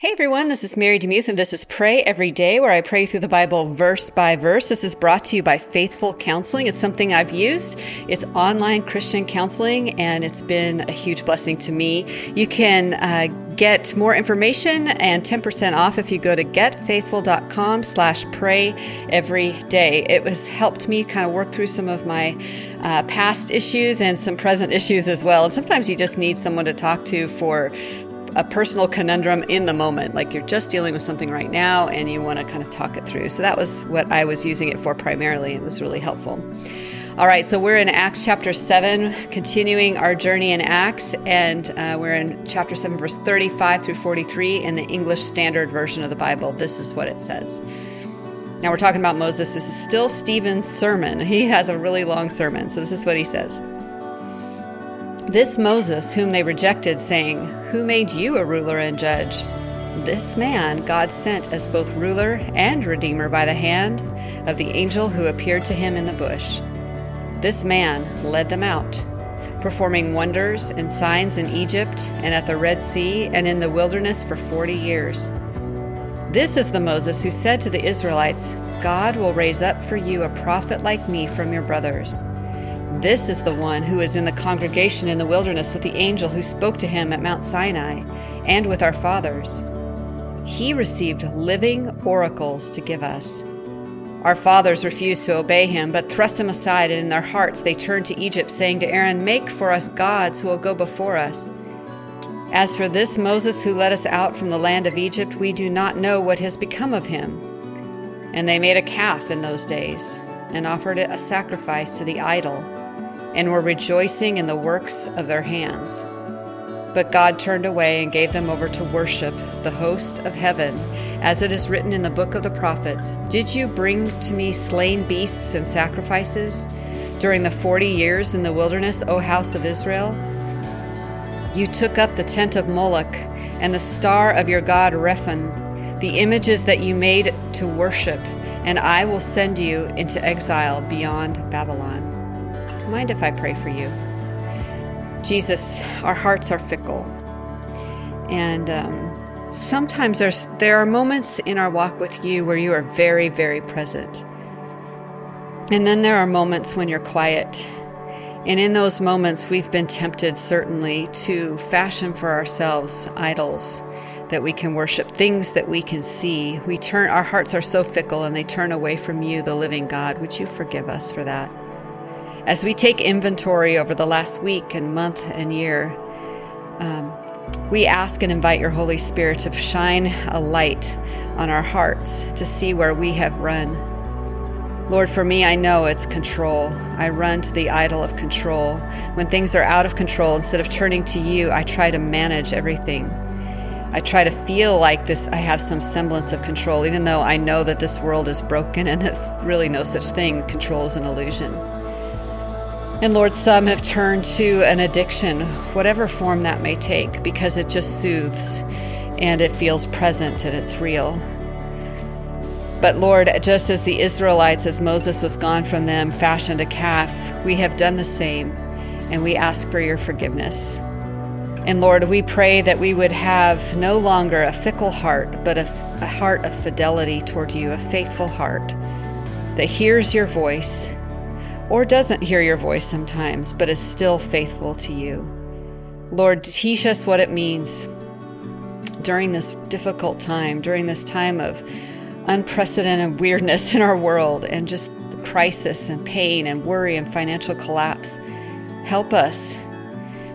Hey everyone, this is Mary DeMuth, and this is Pray Every Day, where I pray through the Bible verse by verse. This is brought to you by Faithful Counseling. It's something I've used. It's online Christian counseling, and it's been a huge blessing to me. You can uh, get more information and 10% off if you go to getfaithful.com slash pray every day. It was helped me kind of work through some of my uh, past issues and some present issues as well. And sometimes you just need someone to talk to for a personal conundrum in the moment. Like you're just dealing with something right now and you want to kind of talk it through. So that was what I was using it for primarily. It was really helpful. All right, so we're in Acts chapter 7, continuing our journey in Acts, and uh, we're in chapter 7, verse 35 through 43 in the English Standard Version of the Bible. This is what it says. Now we're talking about Moses. This is still Stephen's sermon. He has a really long sermon, so this is what he says. This Moses, whom they rejected, saying, Who made you a ruler and judge? This man God sent as both ruler and redeemer by the hand of the angel who appeared to him in the bush. This man led them out, performing wonders and signs in Egypt and at the Red Sea and in the wilderness for forty years. This is the Moses who said to the Israelites, God will raise up for you a prophet like me from your brothers. This is the one who is in the congregation in the wilderness with the angel who spoke to him at Mount Sinai and with our fathers. He received living oracles to give us. Our fathers refused to obey him, but thrust him aside, and in their hearts they turned to Egypt, saying to Aaron, Make for us gods who will go before us. As for this Moses who led us out from the land of Egypt, we do not know what has become of him. And they made a calf in those days, and offered it a sacrifice to the idol and were rejoicing in the works of their hands. But God turned away and gave them over to worship the host of heaven, as it is written in the book of the prophets Did you bring to me slain beasts and sacrifices during the forty years in the wilderness, O house of Israel? You took up the tent of Moloch and the star of your god Rephan, the images that you made to worship, and I will send you into exile beyond Babylon. Mind if I pray for you? Jesus, our hearts are fickle. And um, sometimes there's, there are moments in our walk with you where you are very, very present. And then there are moments when you're quiet. And in those moments, we've been tempted, certainly, to fashion for ourselves idols that we can worship, things that we can see. We turn, our hearts are so fickle and they turn away from you, the living God. Would you forgive us for that? As we take inventory over the last week and month and year, um, we ask and invite your Holy Spirit to shine a light on our hearts to see where we have run. Lord, for me, I know it's control. I run to the idol of control. When things are out of control, instead of turning to you, I try to manage everything. I try to feel like this I have some semblance of control, even though I know that this world is broken and there's really no such thing. Control is an illusion. And Lord, some have turned to an addiction, whatever form that may take, because it just soothes and it feels present and it's real. But Lord, just as the Israelites, as Moses was gone from them, fashioned a calf, we have done the same, and we ask for your forgiveness. And Lord, we pray that we would have no longer a fickle heart, but a, a heart of fidelity toward you, a faithful heart that hears your voice or doesn't hear your voice sometimes, but is still faithful to you. Lord, teach us what it means during this difficult time, during this time of unprecedented weirdness in our world and just crisis and pain and worry and financial collapse. Help us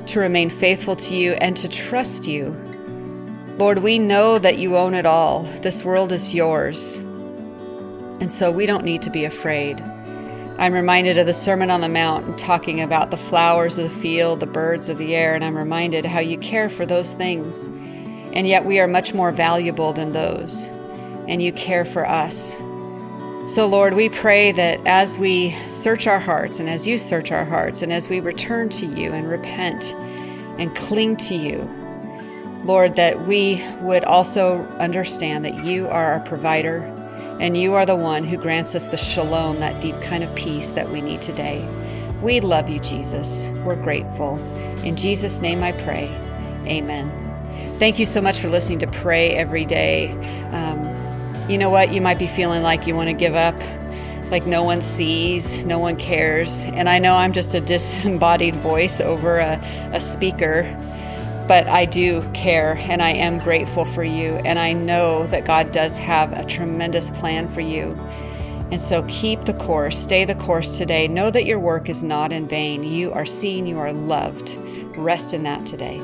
to remain faithful to you and to trust you. Lord, we know that you own it all. This world is yours. And so we don't need to be afraid. I'm reminded of the Sermon on the Mount talking about the flowers of the field, the birds of the air, and I'm reminded how you care for those things. And yet we are much more valuable than those, and you care for us. So, Lord, we pray that as we search our hearts, and as you search our hearts, and as we return to you and repent and cling to you, Lord, that we would also understand that you are our provider and you are the one who grants us the shalom, that deep kind of peace that we need today. We love you, Jesus. We're grateful. In Jesus' name I pray. Amen. Thank you so much for listening to Pray Every Day. Um, you know what? You might be feeling like you want to give up, like no one sees, no one cares. And I know I'm just a disembodied voice over a, a speaker, but I do care and I am grateful for you. And I know that God does have a tremendous plan for you. And so keep the course, stay the course today. Know that your work is not in vain. You are seen, you are loved. Rest in that today.